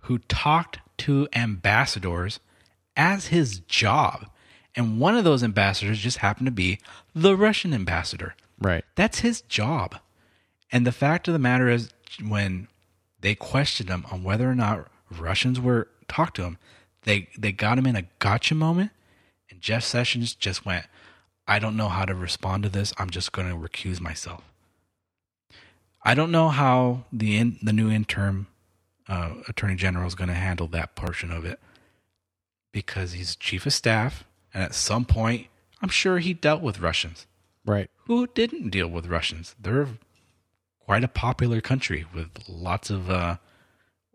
who talked to ambassadors as his job. And one of those ambassadors just happened to be the Russian ambassador. right. That's his job. And the fact of the matter is, when they questioned him on whether or not Russians were talked to him, they they got him in a gotcha moment, and Jeff Sessions just went, "I don't know how to respond to this. I'm just going to recuse myself." I don't know how the in, the new interim uh, attorney general is going to handle that portion of it because he's chief of staff, and at some point, I'm sure he dealt with Russians Right. who didn't deal with Russians. They're quite a popular country with lots of uh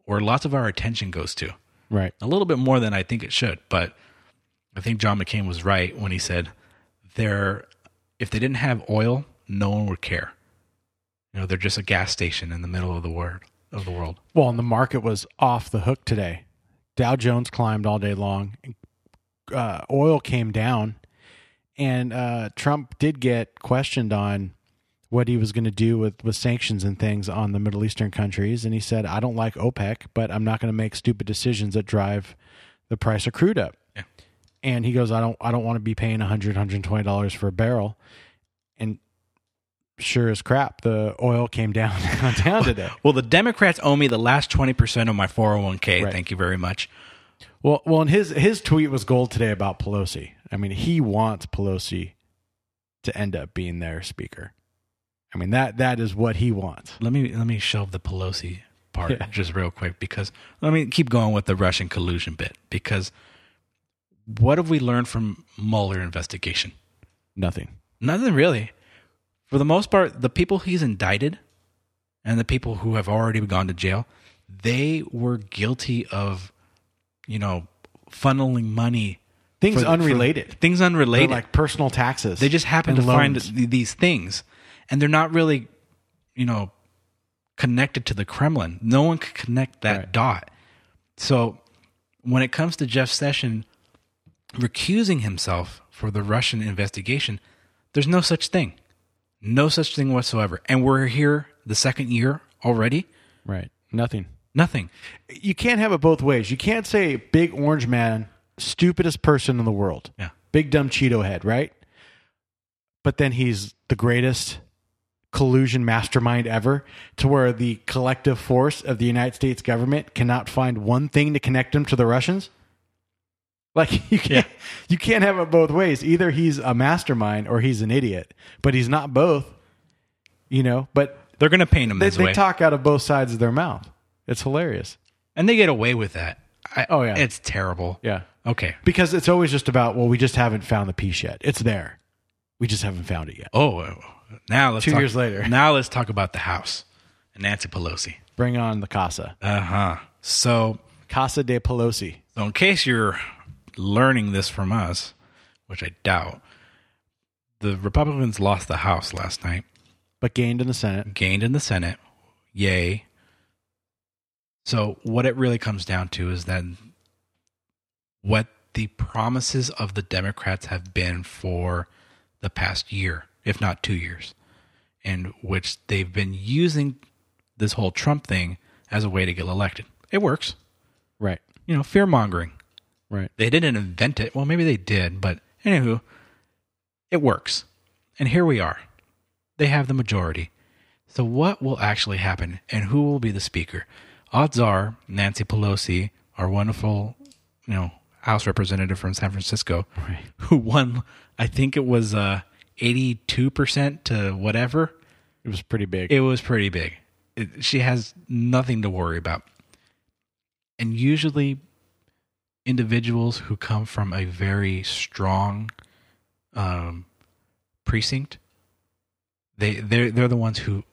where lots of our attention goes to. Right. A little bit more than I think it should, but I think John McCain was right when he said they're if they didn't have oil, no one would care. You know, they're just a gas station in the middle of the world of the world. Well, and the market was off the hook today. Dow Jones climbed all day long. Uh, oil came down, and uh, Trump did get questioned on what he was going to do with, with sanctions and things on the Middle Eastern countries. And he said, I don't like OPEC, but I'm not going to make stupid decisions that drive the price of crude up. Yeah. And he goes, I don't, I don't want to be paying 100 $120 for a barrel. And sure as crap, the oil came down, down today. Well, the Democrats owe me the last 20% of my 401k. Thank you very much. Well, well, and his his tweet was gold today about Pelosi. I mean, he wants Pelosi to end up being their speaker. I mean that that is what he wants. let me let me shelve the Pelosi part Yeah. just real quick because let me keep going with the Russian collusion bit because what have we learned from Mueller investigation? Nothing. Nothing really. For the most part, the people he's indicted and the people who have already gone to jail, they were guilty of, you know, funneling money. Things for- for- unrelated. things They're unrelated. like personal taxes. They just happen to find loans. th- these things, and they're not really, you know, connected to the Kremlin. No one could connect that Right. dot. So, when it comes to Jeff Sessions recusing himself for the Russian investigation, there's no such thing, no such thing whatsoever. And we're here the second year already. right. Nothing. Nothing. You can't have it both ways. You can't say big orange man stupidest person in the world. Yeah. Big dumb Cheeto head, right? But then he's the greatest collusion mastermind ever to where the collective force of the United States government cannot find one thing to connect him to the Russians. Like you can't you can't have it both ways. Either he's a mastermind or he's an idiot. But he's not both. You know, but They're going to paint him they, they talk out of both sides of their mouth. It's hilarious. and they get away with that. I, Oh, yeah. It's terrible. Yeah. Okay. Because it's always just about, well, we just haven't found the piece yet. It's there. We just haven't found it yet. Oh, now let's Two talk, years later. Now let's talk about the House and Nancy Pelosi. Bring on the Casa. Uh huh. So, Casa de Pelosi. so in case you're learning this from us, which I doubt, the Republicans lost the House last night, But gained in the Senate. gained in the Senate. Yay. So, what it really comes down to is that what the promises of the Democrats have been for the past year, if not two years, in which they've been using this whole Trump thing as a way to get elected. It works. Right. You know, fear mongering. Right. They didn't invent it. Well, maybe they did, but anywho, it works. And here we are. They have the majority. So what will actually happen and who will be the speaker? Odds are Nancy Pelosi, our wonderful, you know, House representative from San Francisco, Right. who won I think it was uh 82% to whatever. It was pretty big. It was pretty big. It, she has nothing to worry about. And usually, individuals who come from a very strong um, precinct, they they're they're the ones who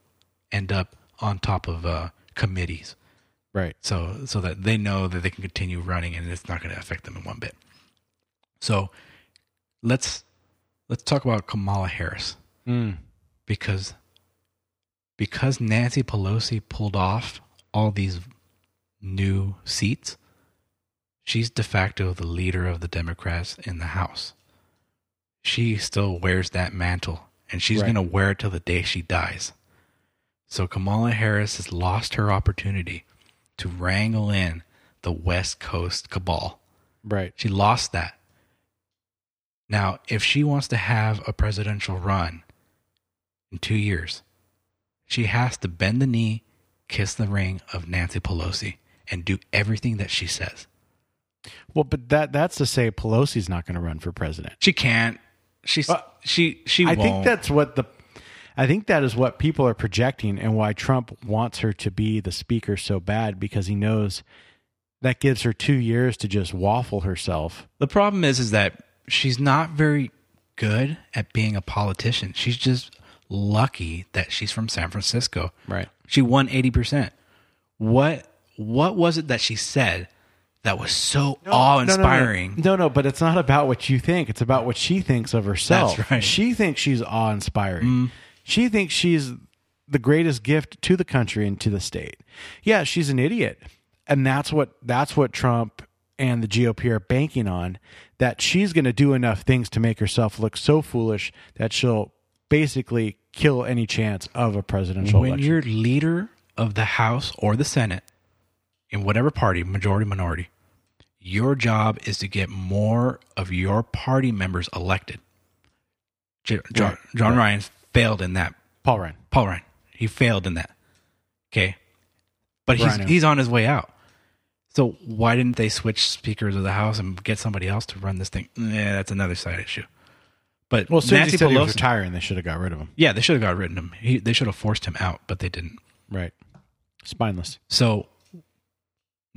end up on top of uh, committees. right. So so that they know that they can continue running and it's not going to affect them in one bit. So let's let's talk about Kamala Harris Mm. because because Nancy Pelosi pulled off all these new seats, she's de facto the leader of the Democrats in the House. She still wears that mantle and she's Right. going to wear it till the day she dies. So Kamala Harris has lost her opportunity to wrangle in the West Coast cabal. Right. She lost that. Now, if she wants to have a presidential run in two years, she has to bend the knee, kiss the ring of Nancy Pelosi, and do everything that she says. Well, but that that's to say Pelosi's not going to run for president. She can't. She's Uh, she she. I won't. think that's what the I think that is what people are projecting and why Trump wants her to be the speaker so bad because he knows that gives her 2 years to just waffle herself. the problem is is that she's not very good at being a politician. She's just lucky that she's from San Francisco. Right. She won 80%. What what was it that she said that was so awe-inspiring? No no, no, but it's not about what you think. It's about what she thinks of herself. That's right. She thinks she's awe-inspiring. Mm-hmm. She thinks she's the greatest gift to the country and to the state. Yeah, she's an idiot. And that's what that's what Trump and the GOP are banking on that she's going to do enough things to make herself look so foolish that she'll basically kill any chance of a presidential when election. you're leader of the House or the Senate, in whatever party, majority, minority, your job is to get more of your party members elected. J- John. John Ryan failed in that. Paul Ryan. Paul Ryan, he failed in that. Okay, but he's he's on his way out. So why didn't they switch speakers of the House and get somebody else to run this thing? Yeah, that's another side issue. But Well, as soon as he Nancy he was Pelosi, retiring, they should have got rid of him. yeah, they should have got rid of him. He, they should have forced him out, but they didn't. Right. Spineless. So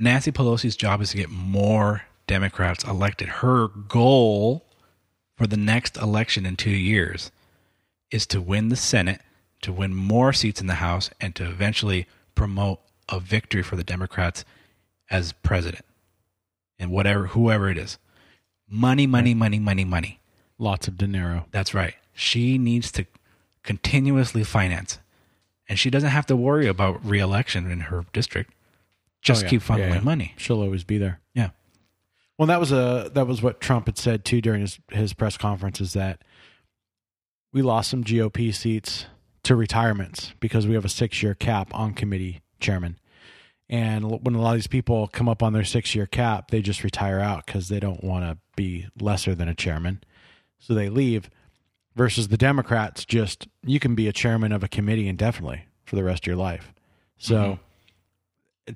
Nancy Pelosi's job is to get more Democrats elected. Her goal for the next election in two years is to win the Senate, to win more seats in the House, and to eventually promote a victory for the Democrats as president. And whatever whoever it is. Money, money, money, money, money. Lots of dinero. That's right. She needs to continuously finance. And she doesn't have to worry about reelection in her district. Just Oh, yeah. keep funneling Yeah, yeah. money. She'll always be there. Yeah. Well, that was a that was what Trump had said too during his his press conference is that we lost some GOP seats to retirements because we have a six year cap on committee chairman, And when a lot of these people come up on their six year cap, they just retire out because they don't want to be lesser than a chairman. So they leave. Versus the Democrats, just you can be a chairman of a committee indefinitely for the rest of your life. So, mm-hmm.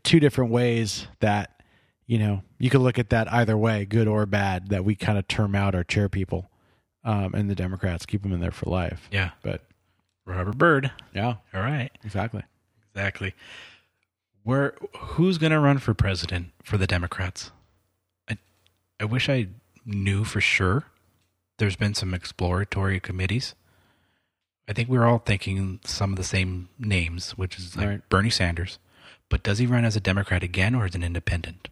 Two different ways that, you know, you could look at that either way, good or bad, that we kind of term out our chair people um, and the Democrats keep them in there for life. Yeah. But Robert Byrd. yeah, All right. exactly. Exactly. Where who's going to run for president for the Democrats? I I wish I knew for sure. There's been some exploratory committees. I think we're all thinking some of the same names, which is like Right. Bernie Sanders. But does he run as a Democrat again or as an independent?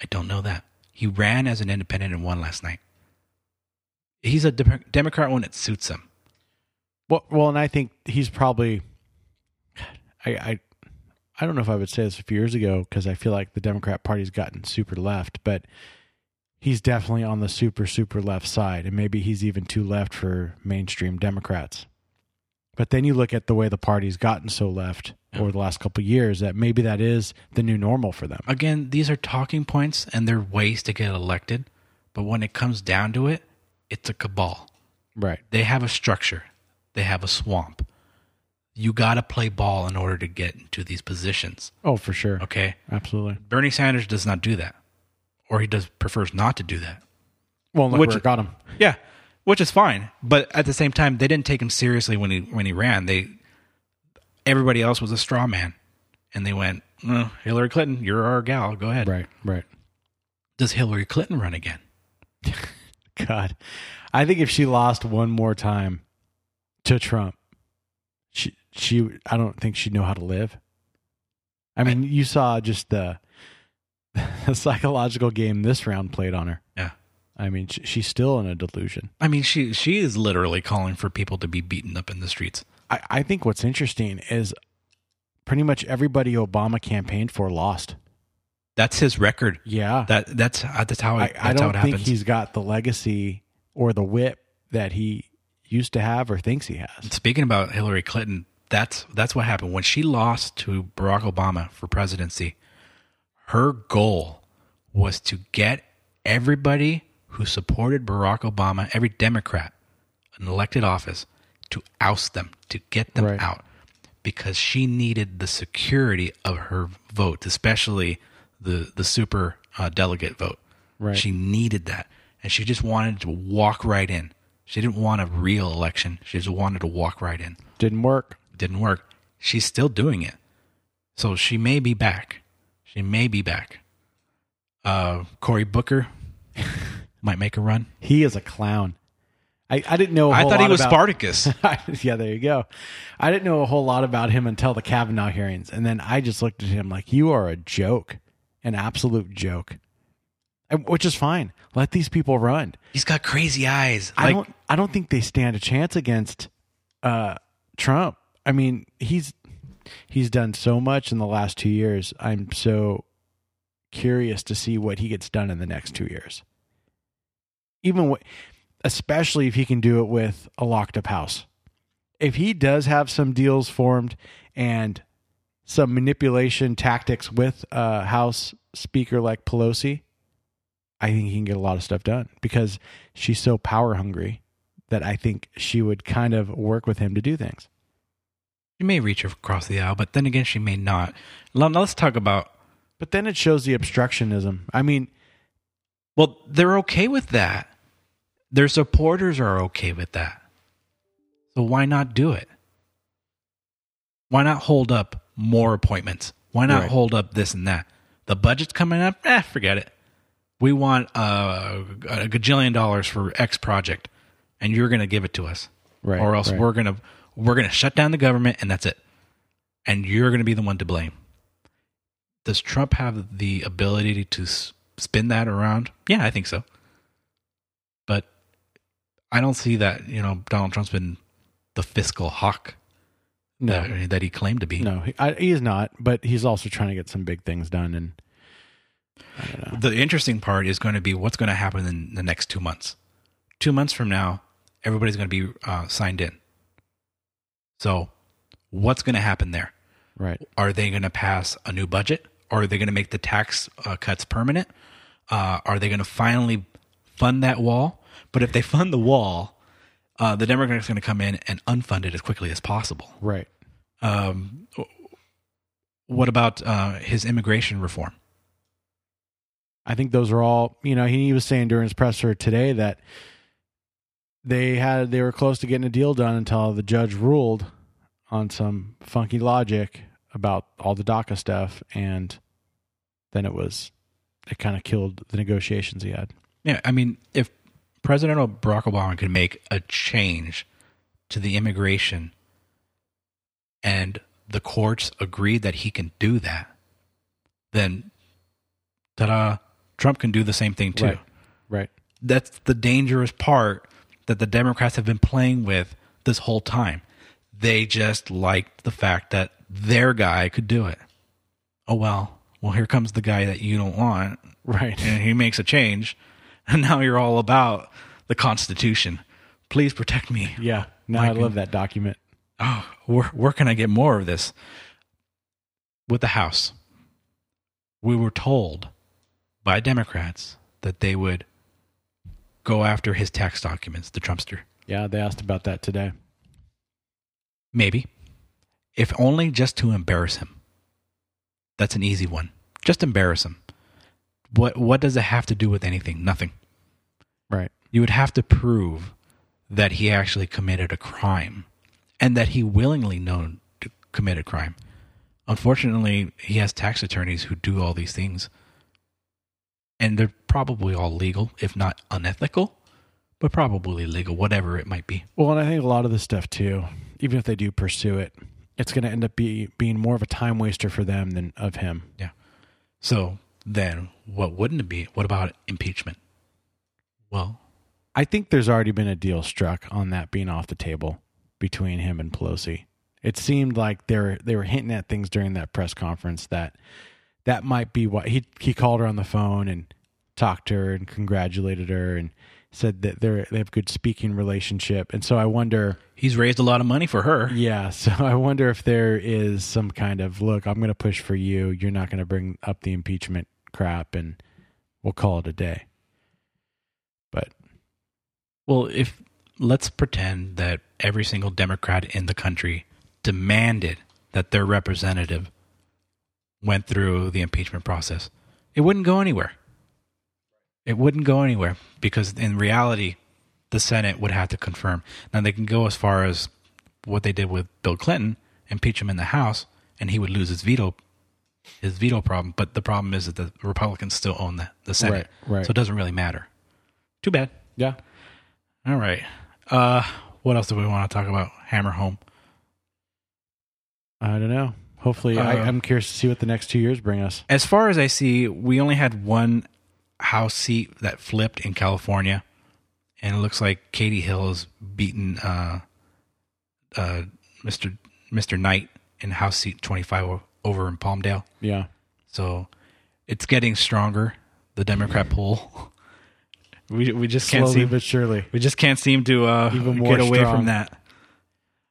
I don't know that. He ran as an independent and won last night. He's a Dem- Democrat when it suits him. Well, well, and I think he's probably. I I, I don't know if I would say this a few years ago because I feel like the Democrat Party's gotten super left, but he's definitely on the super super left side, and maybe he's even too left for mainstream Democrats. But then you look at the way the party's gotten so left over the last couple of years that maybe that is the new normal for them. again, these are talking points and they're ways to get elected. But when it comes down to it, it's a cabal. Right. They have a structure, they have a swamp. You got to play ball in order to get into these positions. Oh, for sure. Okay. Absolutely. Bernie Sanders does not do that, or he does prefers not to do that. Well, look Which- got him. Yeah, which is fine. But at the same time, they didn't take him seriously when he when he ran. They everybody else was a straw man, and they went, "Oh, Hillary Clinton, you're our gal. Go ahead." Right. Right. Does Hillary Clinton run again? God, I think if she lost one more time to Trump, she she I don't think she'd know how to live. I mean, you saw just the, the psychological game this round played on her. Yeah. I mean, she, she's still in a delusion. I mean, she she is literally calling for people to be beaten up in the streets. I, I think what's interesting is pretty much everybody Obama campaigned for lost. That's his record. Yeah, That that's uh, that's how it, I, that's I don't it think happens. he's got the legacy or the whip that he used to have or thinks he has. Speaking about Hillary Clinton, that's that's what happened when she lost to Barack Obama for presidency. Her goal was to get everybody who supported Barack Obama, every Democrat in elected office, to oust them, to get them Right. out, because she needed the security of her vote, especially the the super uh, delegate vote. Right. She needed that, and she just wanted to walk right in. She didn't want a real election. She just wanted to walk right in. Didn't work. Didn't work. She's still doing it, so she may be back. She may be back. Uh, Cory Booker might make a run. He is a clown. I, I didn't know. I I thought he was Spartacus. yeah, there you go. I didn't know a whole lot about him until the Kavanaugh hearings, and then I just looked at him like you are a joke, an absolute joke, And- which is fine. Let these people run. He's got crazy eyes. I don't. I don't think they stand a chance against uh, Trump. I mean, he's he's done so much in the last two years. I'm so curious to see what he gets done in the next two years. Even wh- especially if he can do it with a locked up house. If he does have some deals formed and some manipulation tactics with a House Speaker like Pelosi, I think he can get a lot of stuff done because she's so power hungry that I think she would kind of work with him to do things. she may reach across the aisle, but then again, she may not. Now, let's talk about. But then it shows the obstructionism. I mean, Well, they're okay with that. Their supporters are okay with that. So why not do it? Why not hold up more appointments? Why not Right. hold up this and that? The budget's coming up. Eh, forget it. We want uh, a gajillion dollars for X project, and you're going to give it to us, Right, Or else right. we're going to we're going to shut down the government, and that's it. And you're going to be the one to blame. Does Trump have the ability to spin that around? Yeah, I think so. I don't see that. You know, Donald Trump's been the fiscal hawk no, that, that he claimed to be. no, he, I, he is not. But he's also trying to get some big things done. And I don't know. The interesting part is going to be what's going to happen in the next two months. Two months from now, everybody's going to be uh, signed in. So, what's going to happen there? Right. Are they going to pass a new budget, Are they going to make the tax uh, cuts permanent? Uh, are they going to finally fund that wall? But if they fund the wall, uh, the Democrats are going to come in and unfund it as quickly as possible. Right. Um, what about uh, his immigration reform? I think those are all, you know, he was saying during his presser today that they had they were close to getting a deal done until the judge ruled on some funky logic about all the DACA stuff and then it was it kind of killed the negotiations he had. Yeah, I mean, if President Barack Obama could make a change to the immigration and the courts agreed that he can do that, then ta-da, Trump can do the same thing too. Right. Right. That's the dangerous part that the Democrats have been playing with this whole time. They just liked the fact that their guy could do it. Oh well, well here comes the guy that you don't want, Right. and he makes a change, and now you're all about the Constitution. Please protect me. Yeah. Now I love that document. Oh, where where can I get more of this? With the House, we were told by Democrats that they would go after his tax documents, the Trumpster. Yeah, they asked about that today. Maybe. If only just to embarrass him. That's an easy one. Just embarrass him. What what does it have to do with anything? Nothing. Right. You would have to prove that he actually committed a crime and that he willingly known to commit a crime. Unfortunately, he has tax attorneys who do all these things. And they're probably all legal, if not unethical, but probably legal, whatever it might be. Well, and I think a lot of this stuff too, even if they do pursue it, it's going to end up be, being more of a time waster for them than of him. Yeah. So then what wouldn't it be? What about impeachment? Well, I think there's already been a deal struck on that being off the table between him and Pelosi. It seemed like they were they were hinting at things during that press conference that that might be what he he called her on the phone and talked to her and congratulated her and said that they're they have good speaking relationship. And so I wonder he's raised a lot of money for her. Yeah, so I wonder if there is some kind of look, I'm going to push for you. You're not going to bring up the impeachment crap and we'll call it a day. But Well, if let's pretend that every single Democrat in the country demanded that their representative went through the impeachment process, it wouldn't go anywhere. It wouldn't go anywhere because in reality, the Senate would have to confirm. Now they can go as far as what they did with Bill Clinton, impeach him in the House, and he would lose his veto his veto problem. But the problem is that the Republicans still own the, the Senate. Right, right. So it doesn't really matter. Too bad. yeah, All right. Uh, what else do we want to talk about? Hammer home. I don't know. Hopefully, I, Uh, I'm curious to see what the next two years bring us. As far as I see, we only had one House seat that flipped in California, and it looks like Katie Hill has beaten uh, uh, Mr. Mr. Knight in House seat 25 o- over in Palmdale. Yeah. So it's getting stronger. The Democrat poll. We we just can't Slowly seem but surely. we just can't seem to uh, Even more get away strong. from that.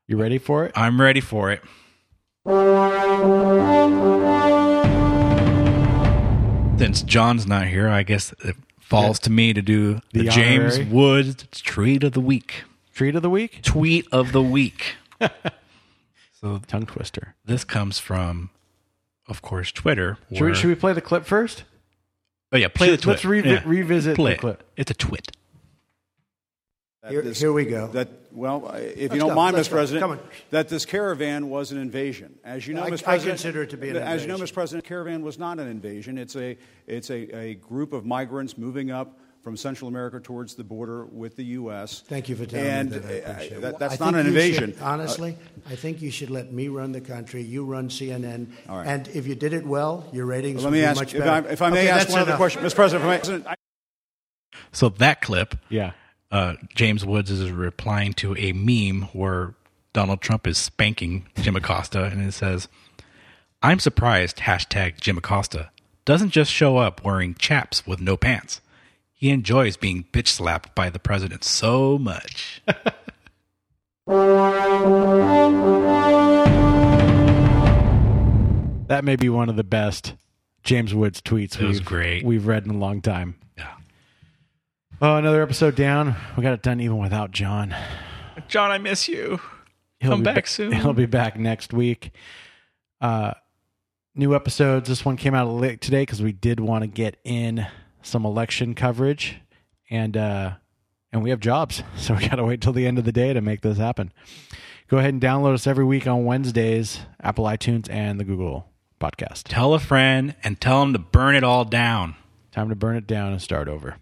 You ready for it? I'm ready for it. Since John's not here, I guess it falls to me to do the, The James? Woods tweet of the week. Treat of the week? Tweet of the week. so Tongue twister. this comes from, of course, Twitter. Should we, should we play the clip first? oh yeah, play the should- twit. let's revi- Yeah. revisit Play the it. clip. It's a twit. Here, here we go. That well, if Let's you don't go, mind, let's Mr. go. President, that this caravan was an invasion. As you know, I- Mr. I President, consider it to be an As you know, invasion. Mr. President, caravan was not an invasion. It's a it's a, a group of migrants moving up from Central America towards the border with the U.S. Thank you for telling and, me that. I uh, appreciate that- that's I not think an invasion. should- honestly, I think you should let me run the country. You run CNN. All right. And if you did it well, your ratings Let would me be ask, much if better. I, if I may Okay, ask that's one other question, Mr. President. If I may, I- So that clip, Yeah. uh, James Woods is replying to a meme where Donald Trump is spanking Jim Acosta, and it says, "I'm surprised." Hashtag Jim Acosta doesn't just show up wearing chaps with no pants. He enjoys being bitch slapped by the president so much. That may be one of the best James Woods tweets. It was we've, great. We've read in a long time. Yeah. Oh, another episode down. We got it done even without John. John, I miss you. He'll Come be back ba- soon. He'll be back next week. Uh, new episodes. This one came out late today because we did want to get in some election coverage, and uh, and we have jobs, so we got to wait till the end of the day to make this happen. Go ahead and download us every week on Wednesdays, Apple iTunes, and the Google Podcast. Tell a friend and tell them to burn it all down. Time to burn it down and start over.